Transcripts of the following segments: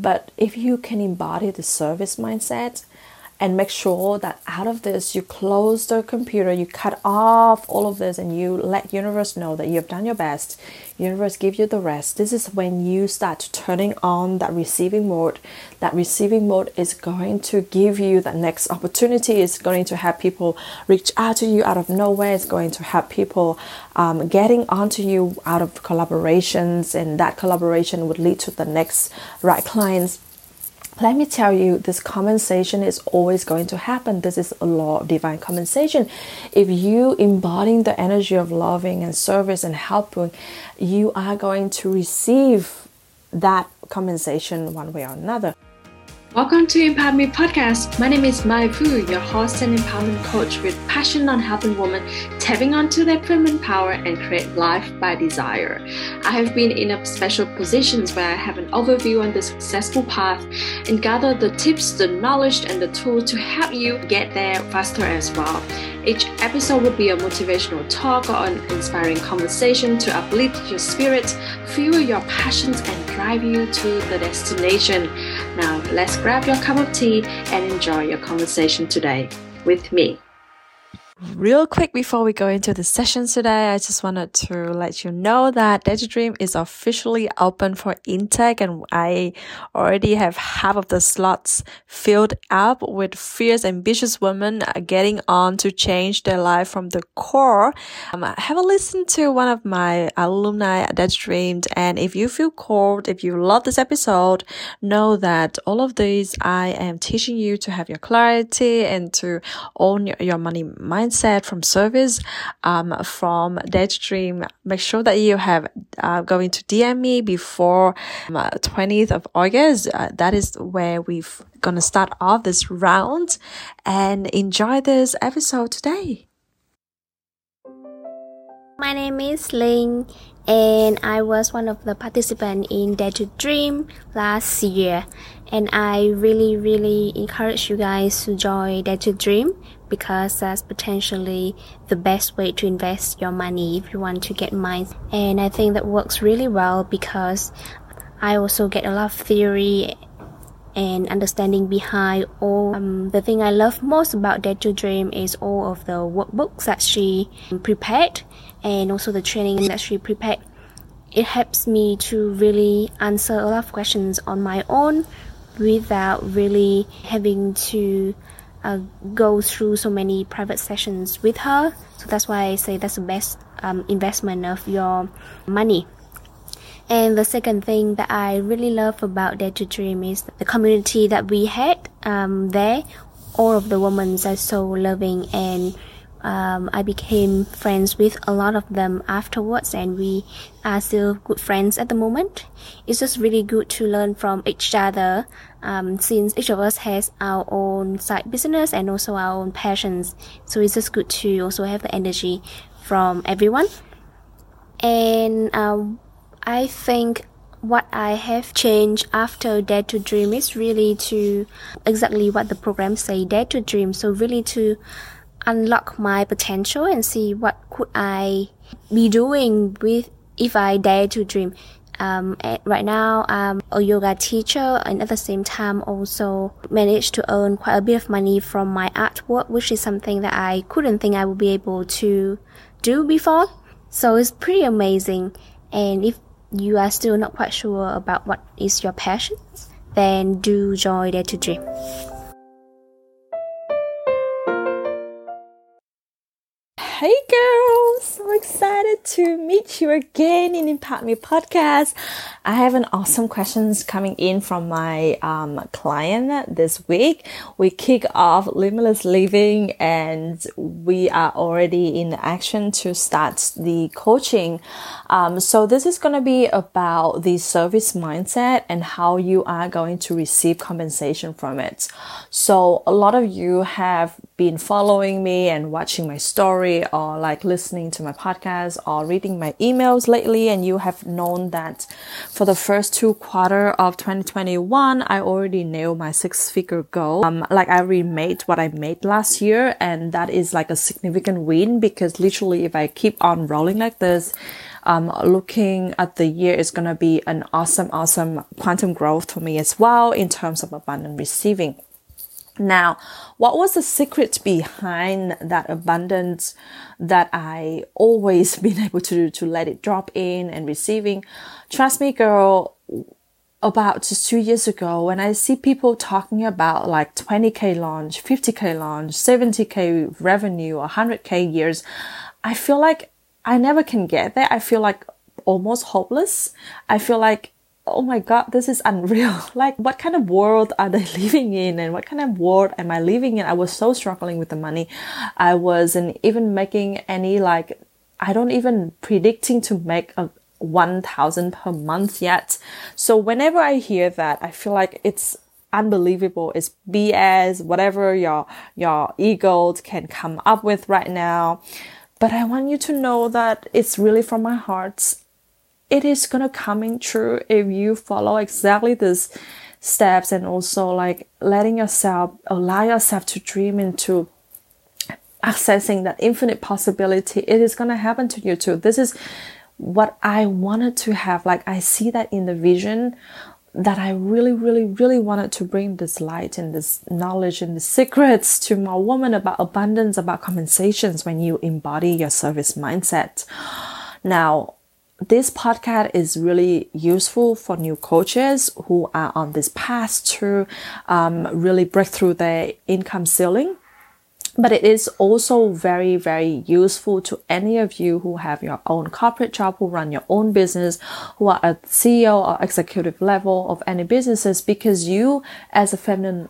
But if you can embody the service mindset, and make sure that out of this you close the computer you cut off all of this and you let universe know that you've done your best. Universe give you the rest. This is when you start turning on that receiving mode. That receiving mode is going to give you the next opportunity. It's going to have people reach out to you out of nowhere. It's going to have people um, getting onto you out of collaborations and that collaboration would lead to the next right clients let me tell you, this compensation is always going to happen. This is a law of divine compensation. If you embody the energy of loving and service and helping, you are going to receive that compensation one way or another. Welcome to Empower Me podcast. My name is Mai Fu, your host and empowerment coach with passion on helping women tapping onto their feminine power and create life by desire. I have been in a special positions where I have an overview on the successful path and gather the tips, the knowledge, and the tools to help you get there faster as well. Each episode will be a motivational talk or an inspiring conversation to uplift your spirit, fuel your passions, and drive you to the destination. Now, let's grab your cup of tea and enjoy your conversation today with me. Real quick before we go into the session today, I just wanted to let you know that Dare Dream is officially open for intake and I already have half of the slots filled up with fierce, ambitious women getting on to change their life from the core. Um, have a listen to one of my alumni at Dare Dream and if you feel called, if you love this episode, know that all of these I am teaching you to have your clarity and to own your money mindset mindset, from service, um, from Dream. Make sure that you have uh, going to DM me before um, 20th of August. Uh, that is where we've gonna start off this round and enjoy this episode today. My name is Ling and I was one of the participants in Dare to Dream last year. And I really, really encourage you guys to join Dare to Dream because that's potentially the best way to invest your money if you want to get mine. And I think that works really well because I also get a lot of theory and understanding behind all. Um, the thing I love most about Dare to Dream is all of the workbooks that she prepared and also the training that she prepared. It helps me to really answer a lot of questions on my own without really having to uh, go through so many private sessions with her. So that's why I say that's the best um, investment of your money. And the second thing that I really love about Dare to Dream is the community that we had um, there. All of the women are so loving and um, I became friends with a lot of them afterwards, and we are still good friends at the moment. It's just really good to learn from each other, um, since each of us has our own side business and also our own passions. So it's just good to also have the energy from everyone. And um, I think what I have changed after Dare to Dream is really to exactly what the program say, Dare to Dream. So really to unlock my potential and see what could I be doing with if I dare to dream. Um, right now, I'm a yoga teacher and at the same time also managed to earn quite a bit of money from my artwork, which is something that I couldn't think I would be able to do before. So it's pretty amazing. And if you are still not quite sure about what is your passion, then do join Dare to Dream. Excited to meet you again in Empower Me podcast. I have an awesome questions coming in from my um, client this week. We kick off Limitless Living and we are already in action to start the coaching. Um, so this is going to be about the service mindset and how you are going to receive compensation from it. So a lot of you have been following me and watching my story or like listening to my podcast or reading my emails lately and you have known that for the first two quarter of 2021 I already nailed my six figure goal um like I remade what I made last year and that is like a significant win because literally if I keep on rolling like this um, looking at the year is going to be an awesome, awesome quantum growth for me as well in terms of abundant receiving. Now, what was the secret behind that abundance that I always been able to, to let it drop in and receiving? Trust me, girl, about just two years ago, when I see people talking about like 20k launch, 50k launch, 70k revenue, 100k years, I feel like I never can get there. I feel like almost hopeless. I feel like, oh my God, this is unreal. Like, what kind of world are they living in? And what kind of world am I living in? I was so struggling with the money. I wasn't even making any like, I don't even predicting to make a 1000 per month yet. So whenever I hear that, I feel like it's unbelievable. It's BS, whatever your, your ego can come up with right now. But I want you to know that it's really from my heart. It is gonna coming true if you follow exactly this steps and also like letting yourself allow yourself to dream into accessing that infinite possibility. It is gonna happen to you too. This is what I wanted to have. Like I see that in the vision that I really, really, really wanted to bring this light and this knowledge and the secrets to my woman about abundance, about compensations when you embody your service mindset. Now, this podcast is really useful for new coaches who are on this path to um, really break through their income ceiling. But it is also very, very useful to any of you who have your own corporate job, who run your own business, who are at CEO or executive level of any businesses, because you, as a feminine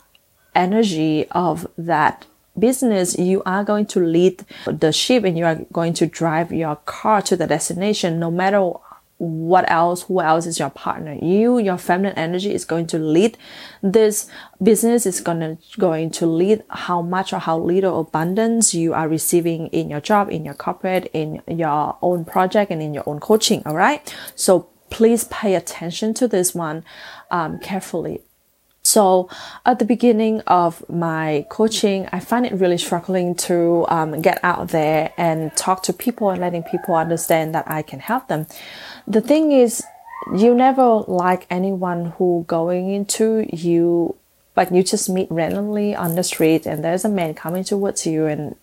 energy of that business, you are going to lead the ship and you are going to drive your car to the destination no matter what else who else is your partner. You your feminine energy is going to lead this business is to going to lead how much or how little abundance you are receiving in your job in your corporate in your own project and in your own coaching all right so please pay attention to this one um, carefully so at the beginning of my coaching, I find it really struggling to um, get out there and talk to people and letting people understand that I can help them. The thing is you never like anyone who going into you like you just meet randomly on the street and there's a man coming towards you and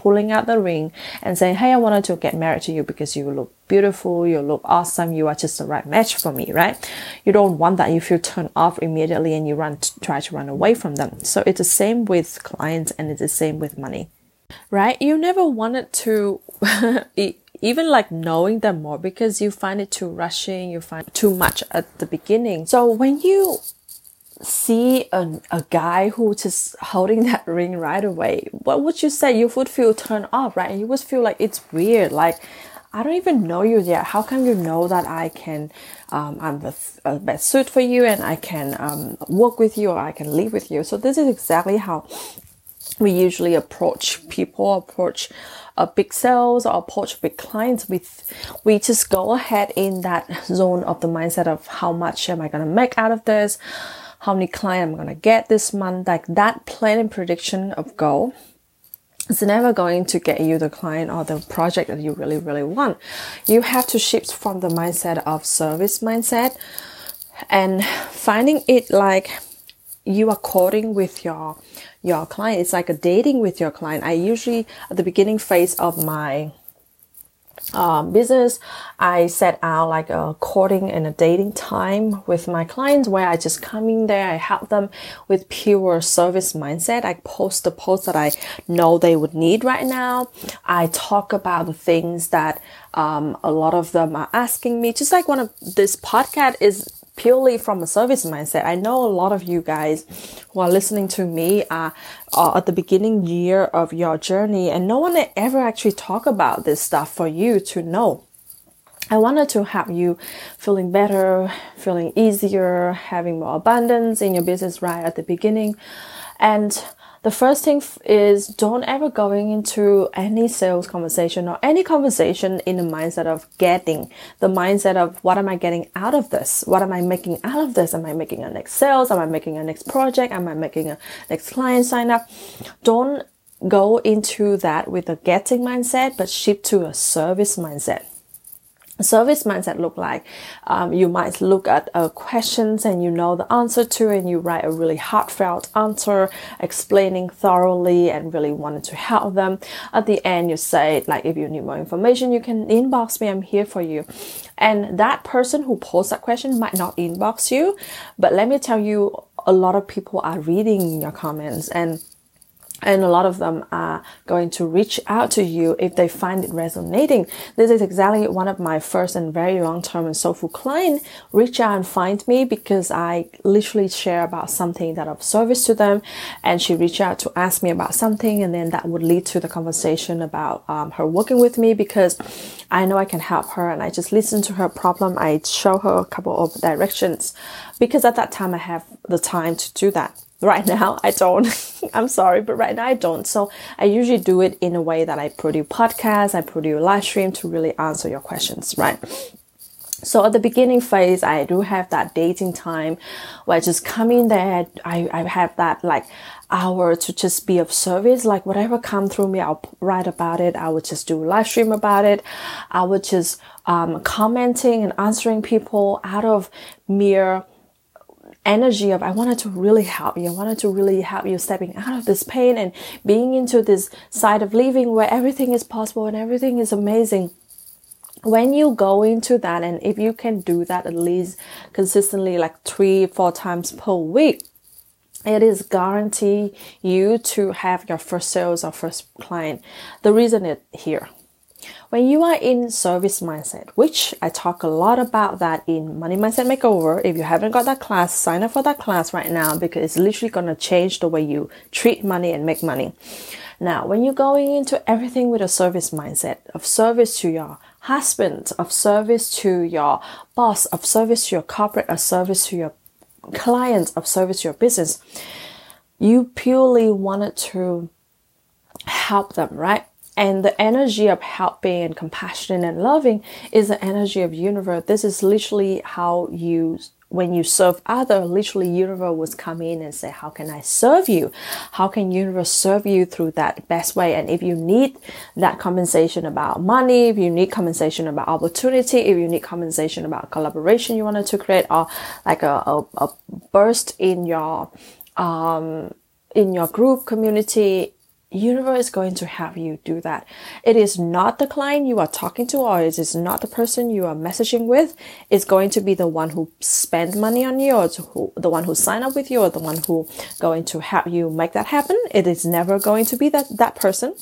pulling out the ring and saying, Hey, I wanted to get married to you because you look beautiful, you look awesome, you are just the right match for me, right? You don't want that. You feel turned off immediately and you run try to run away from them. So it's the same with clients and it's the same with money. Right? You never wanted to even like knowing them more because you find it too rushing, you find too much at the beginning. So when you see a, a guy who just holding that ring right away, what would you say? You would feel turned off, right? You would feel like it's weird. Like, I don't even know you yet. How come you know that I can, um, I'm the a best suit for you and I can um, work with you or I can live with you? So this is exactly how we usually approach people, approach uh, big sales or approach big clients with, we just go ahead in that zone of the mindset of how much am I going to make out of this? How many clients I'm going to get this month? Like that planning prediction of goal it's never going to get you the client or the project that you really, really want. You have to shift from the mindset of service mindset and finding it like you are courting with your your client. It's like a dating with your client. I usually at the beginning phase of my um, business, I set out like a courting and a dating time with my clients where I just come in there, I help them with pure service mindset. I post the posts that I know they would need right now. I talk about the things that um, a lot of them are asking me. Just like one of this podcast is purely from a service mindset. I know a lot of you guys who are listening to me are, are at the beginning year of your journey and no one ever actually talk about this stuff for you to know. I wanted to have you feeling better, feeling easier, having more abundance in your business right at the beginning. And the first thing is don't ever going into any sales conversation or any conversation in the mindset of getting the mindset of what am I getting out of this? What am I making out of this? Am I making a next sales? Am I making a next project? Am I making a next client sign up? Don't go into that with a getting mindset, but shift to a service mindset. Service mindset look like um, you might look at uh, questions and you know the answer to and you write a really heartfelt answer explaining thoroughly and really wanted to help them. At the end you say like if you need more information you can inbox me i'm here for you. And that person who posed that question might not inbox you but let me tell you a lot of people are reading your comments and and a lot of them are going to reach out to you if they find it resonating. This is exactly one of my first and very long-term and soulful client reach out and find me because I literally share about something that of service to them, and she reached out to ask me about something, and then that would lead to the conversation about um, her working with me because I know I can help her, and I just listen to her problem. I show her a couple of directions because at that time I have the time to do that right now I don't. I'm sorry, but right now I don't. So I usually do it in a way that I produce podcasts, I produce live stream to really answer your questions, right? So at the beginning phase, I do have that dating time where I just come in there. I, I have that like hour to just be of service. Like whatever come through me, I'll write about it. I would just do live stream about it. I would just um, commenting and answering people out of mere energy of I wanted to really help you. I wanted to really help you stepping out of this pain and being into this side of living where everything is possible and everything is amazing. When you go into that, and if you can do that at least consistently, like three, four times per week, it is guarantee you to have your first sales or first client. The reason it here when you are in service mindset, which I talk a lot about that in Money Mindset Makeover. If you haven't got that class, sign up for that class right now because it's literally going to change the way you treat money and make money. Now, when you're going into everything with a service mindset of service to your husband, of service to your boss, of service to your corporate, of service to your clients, of service to your business, you purely wanted to help them, right? And the energy of helping and compassion and loving is the energy of universe. This is literally how you when you serve other, literally universe was come in and say, how can I serve you? How can universe serve you through that best way? And if you need that compensation about money, if you need compensation about opportunity, if you need compensation about collaboration you wanted to create or like a, a, a burst in your, um, in your group community, universe is going to have you do that. It is not the client you are talking to or it is not the person you are messaging with. It's going to be the one who spend money on you or who, the one who sign up with you or the one who going to help you make that happen. It is never going to be that, that person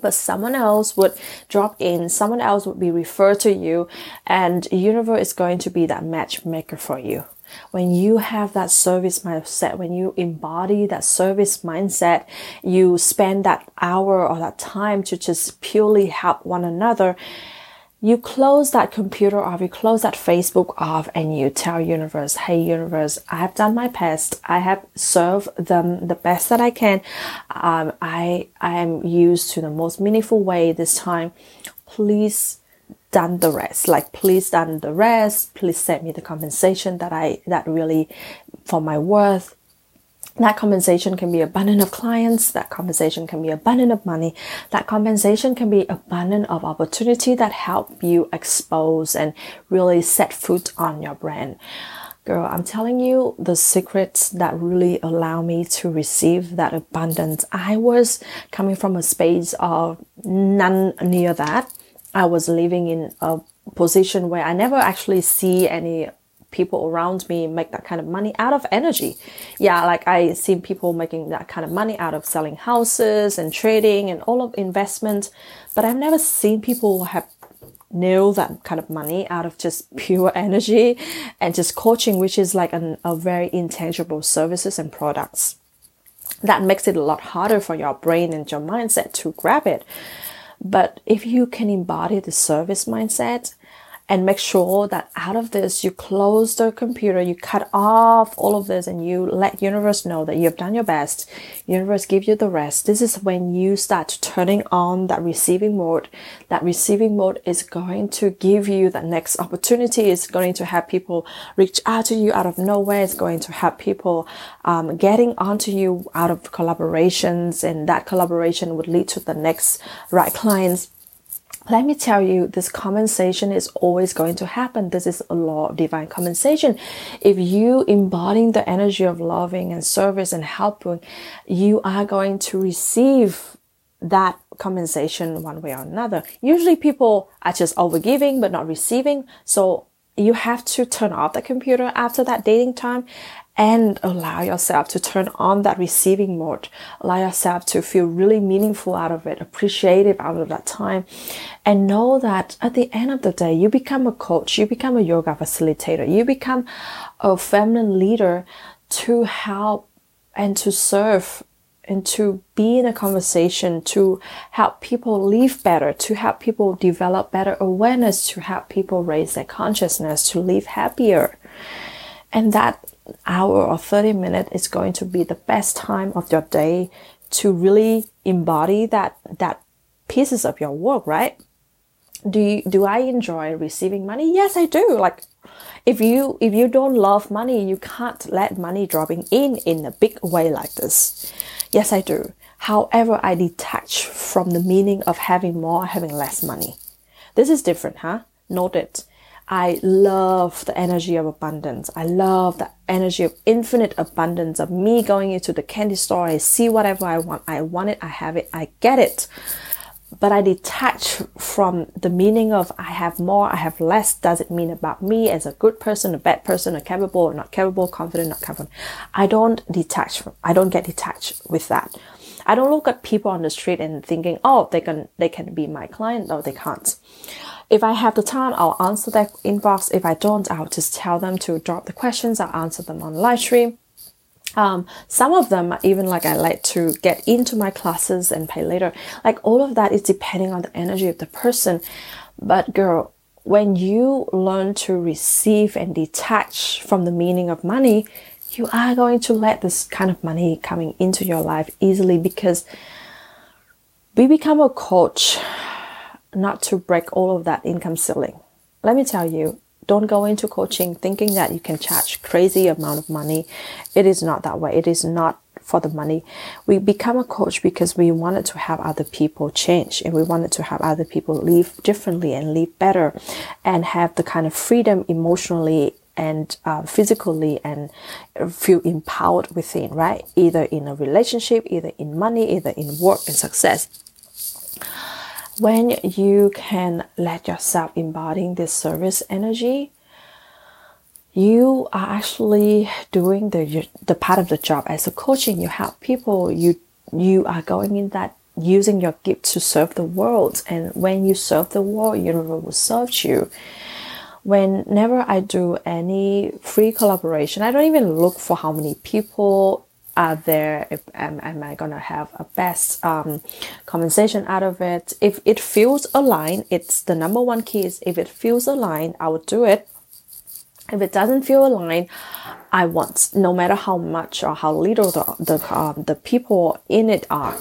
but someone else would drop in someone else would be referred to you and universe is going to be that matchmaker for you when you have that service mindset, when you embody that service mindset, you spend that hour or that time to just purely help one another. You close that computer off, you close that Facebook off, and you tell universe, "Hey, universe, I have done my best. I have served them the best that I can. Um, I I am used to the most meaningful way this time. Please done the rest. Like, please done the rest. Please send me the compensation that I, that really for my worth. That compensation can be abundant of clients. That compensation can be abundant of money. That compensation can be abundant of opportunity that help you expose and really set foot on your brand. Girl, I'm telling you the secrets that really allow me to receive that abundance. I was coming from a space of none near that I was living in a position where I never actually see any people around me make that kind of money out of energy. Yeah, like I see people making that kind of money out of selling houses and trading and all of investment, but I've never seen people have nail that kind of money out of just pure energy and just coaching, which is like an, a very intangible services and products. That makes it a lot harder for your brain and your mindset to grab it. But if you can embody the service mindset, and make sure that out of this you close the computer you cut off all of this and you let universe know that you've done your best. Universe give you the rest. This is when you start turning on that receiving mode. That receiving mode is going to give you the next opportunity. It's going to have people reach out to you out of nowhere. It's going to have people um, getting onto you out of collaborations and that collaboration would lead to the next right clients let me tell you, this compensation is always going to happen. This is a law of divine compensation. If you embodying the energy of loving and service and helping, you are going to receive that compensation one way or another. Usually people are just overgiving but not receiving. So you have to turn off the computer after that dating time and allow yourself to turn on that receiving mode. Allow yourself to feel really meaningful out of it, appreciative out of that time, and know that at the end of the day, you become a coach, you become a yoga facilitator, you become a feminine leader to help and to serve and to be in a conversation to help people live better, to help people develop better awareness, to help people raise their consciousness, to live happier. And that hour or 30 minutes is going to be the best time of your day to really embody that that pieces of your work right? Do you, do i enjoy receiving money? Yes i do. Like if you if you don't love money you can't let money dropping in in a big way like this. Yes i do. However i detach from the meaning of having more having less money. This is different huh? Note it I love the energy of abundance. I love the energy of infinite abundance of me going into the candy store. I see whatever I want. I want it. I have it. I get it. But I detach from the meaning of I have more, I have less. Does it mean about me as a good person, a bad person, a capable or not capable, confident, not confident? I don't detach from, I don't get detached with that. I don't look at people on the street and thinking, oh, they can, they can be my client. No, they can't. If I have the time, I'll answer that inbox. If I don't, I'll just tell them to drop the questions. I'll answer them on live stream. Um, some of them even like I like to get into my classes and pay later. Like all of that is depending on the energy of the person. But girl, when you learn to receive and detach from the meaning of money, you are going to let this kind of money coming into your life easily because we become a coach not to break all of that income ceiling. Let me tell you, don't go into coaching thinking that you can charge crazy amount of money. It is not that way. It is not for the money. We become a coach because we wanted to have other people change and we wanted to have other people live differently and live better and have the kind of freedom emotionally and uh, physically and feel empowered within, right? Either in a relationship, either in money, either in work and success when you can let yourself embodying this service energy, you are actually doing the the part of the job as a coaching. You help people. You you are going in that using your gift to serve the world. And when you serve the world, universe will serve you. Whenever I do any free collaboration, I don't even look for how many people are there? If, am, am I gonna have a best um, compensation out of it? If it feels aligned, it's the number one key is if it feels aligned, I would do it. If it doesn't feel aligned, I want no matter how much or how little the the um, the people in it are.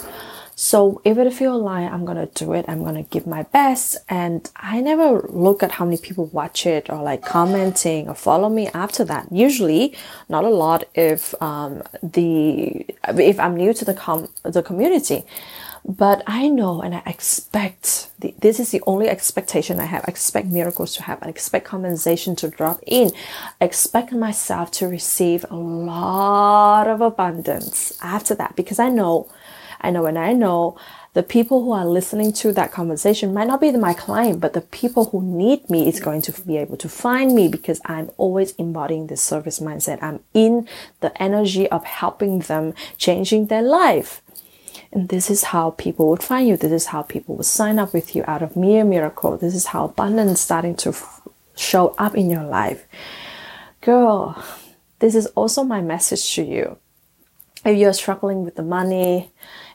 So if it feel like I'm gonna do it, I'm gonna give my best. And I never look at how many people watch it or like commenting or follow me after that. Usually, not a lot if um, the if I'm new to the com the community. But I know and I expect the, this is the only expectation I have. I expect miracles to happen. I expect compensation to drop in. I expect myself to receive a lot of abundance after that because I know I know and I know the people who are listening to that conversation might not be my client, but the people who need me is going to be able to find me because I'm always embodying this service mindset. I'm in the energy of helping them changing their life. And this is how people would find you. This is how people would sign up with you out of mere miracle. This is how abundance starting to f- show up in your life. Girl, this is also my message to you. If you're struggling with the money,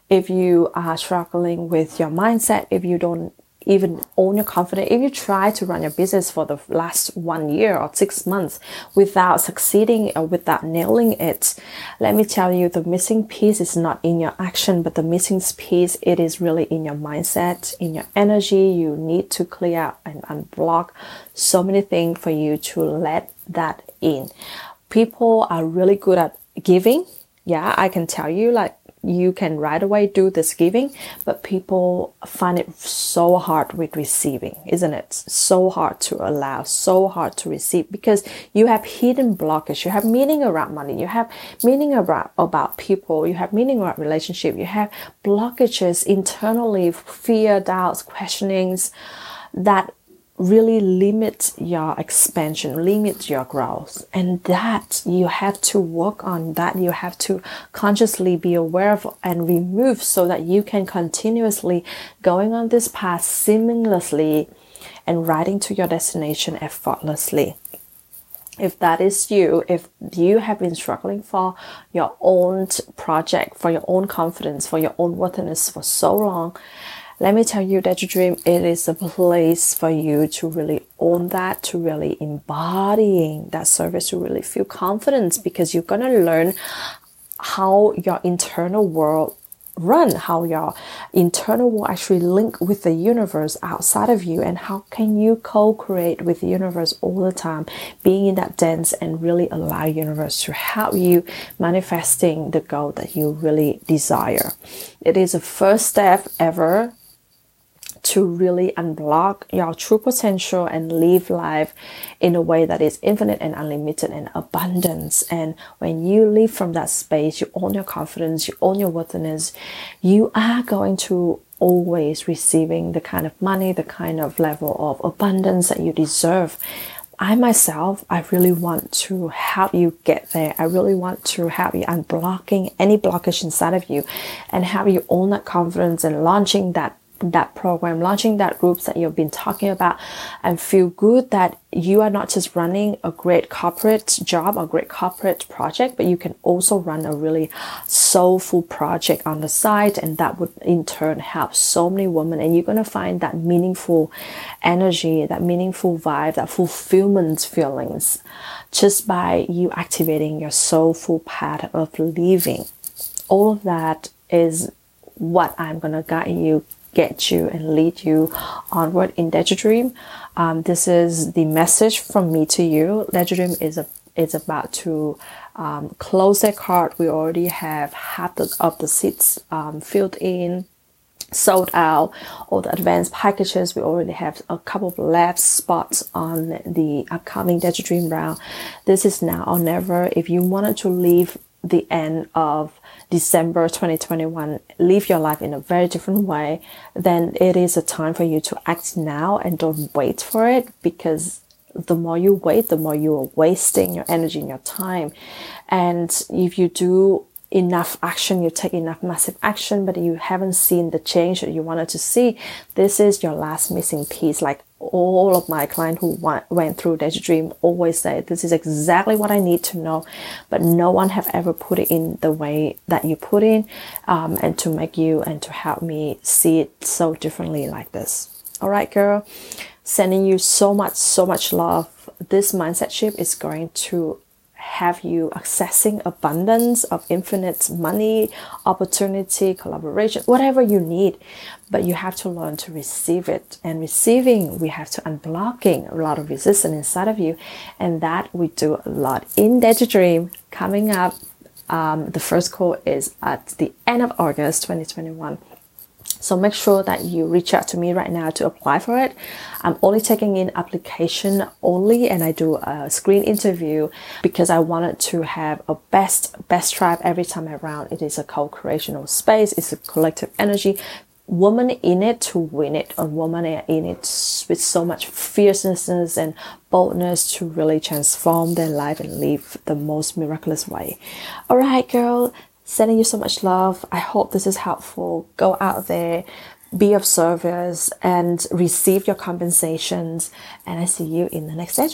if you are struggling with your mindset, if you don't even own your confidence, if you try to run your business for the last one year or six months without succeeding or without nailing it, let me tell you, the missing piece is not in your action, but the missing piece, it is really in your mindset, in your energy. You need to clear and unblock so many things for you to let that in. People are really good at giving. Yeah, I can tell you, like you can right away do this giving, but people find it so hard with receiving, isn't it? So hard to allow, so hard to receive because you have hidden blockage. You have meaning around money. You have meaning about, about people. You have meaning around relationship. You have blockages internally, fear, doubts, questionings that really limit your expansion, limit your growth. And that you have to work on, that you have to consciously be aware of and remove so that you can continuously going on this path seamlessly and riding to your destination effortlessly. If that is you, if you have been struggling for your own project, for your own confidence, for your own worthiness for so long, let me tell you that Dare Dream it is a place for you to really own that to really embodying that service to really feel confidence because you're to learn how your internal world run how your internal will actually link with the universe outside of you and how can you co-create with the universe all the time being in that dance and really allow universe to help you manifesting the goal that you really desire. It is a first step ever to really unblock your true potential and live life in a way that is infinite and unlimited and abundance. And when you live from that space, you own your confidence, you own your worthiness, you are going to always receiving the kind of money, the kind of level of abundance that you deserve. I myself, I really want to help you get there. I really want to help you unblocking any blockage inside of you and help you own that confidence and launching that that program, launching that groups that you've been talking about, and feel good that you are not just running a great corporate job, a great corporate project, but you can also run a really soulful project on the side, and that would in turn help so many women. And you're gonna find that meaningful energy, that meaningful vibe, that fulfillment feelings just by you activating your soulful path of living. All of that is what I'm gonna guide you get you and lead you onward in Dare Dream. Um, this is the message from me to you. Dare Dream is a is about to um, close that card. We already have half of the seats um, filled in, sold out. All the advanced packages, we already have a couple of left spots on the upcoming Dare Dream round. This is now or never. If you wanted to leave the end of December 2021 live your life in a very different way, then it is a time for you to act now and don't wait for it because the more you wait, the more you are wasting your energy and your time. And if you do enough action, you take enough massive action, but you haven't seen the change that you wanted to see, this is your last missing piece. Like all of my clients who went through Dare Dream always say, this is exactly what I need to know, but no one have ever put it in the way that you put in, um, and to make you and to help me see it so differently like this. All right, girl, sending you so much, so much love. This mindset shift is going to have you accessing abundance of infinite money, opportunity, collaboration, whatever you need. But you have to learn to receive it. And receiving, we have to unblocking a lot of resistance inside of you. And that we do a lot in to Dream coming up. Um, the first call is at the end of August 2021. So make sure that you reach out to me right now to apply for it. I'm only taking in application only and I do a screen interview because I wanted to have a best best tribe every time around. It is a co-creational space, it's a collective energy. Woman in it to win it, a woman in it with so much fierceness and boldness to really transform their life and live the most miraculous way. All right, girl, Sending you so much love. I hope this is helpful. Go out there, be of service, and receive your compensations. And I see you in the next Dare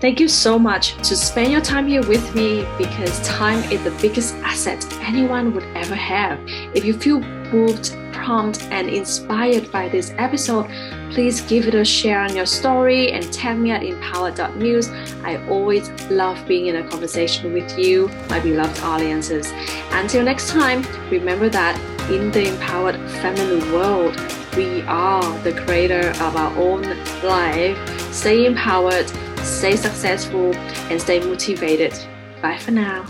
Thank you so much to spend your time here with me because time is the biggest asset anyone would ever have. If you feel moved, and inspired by this episode, please give it a share on your story and tag me at empowered.news. I always love being in a conversation with you, my beloved audiences. Until next time, remember that in the empowered feminine world, we are the creator of our own life. Stay empowered, stay successful, and stay motivated. Bye for now.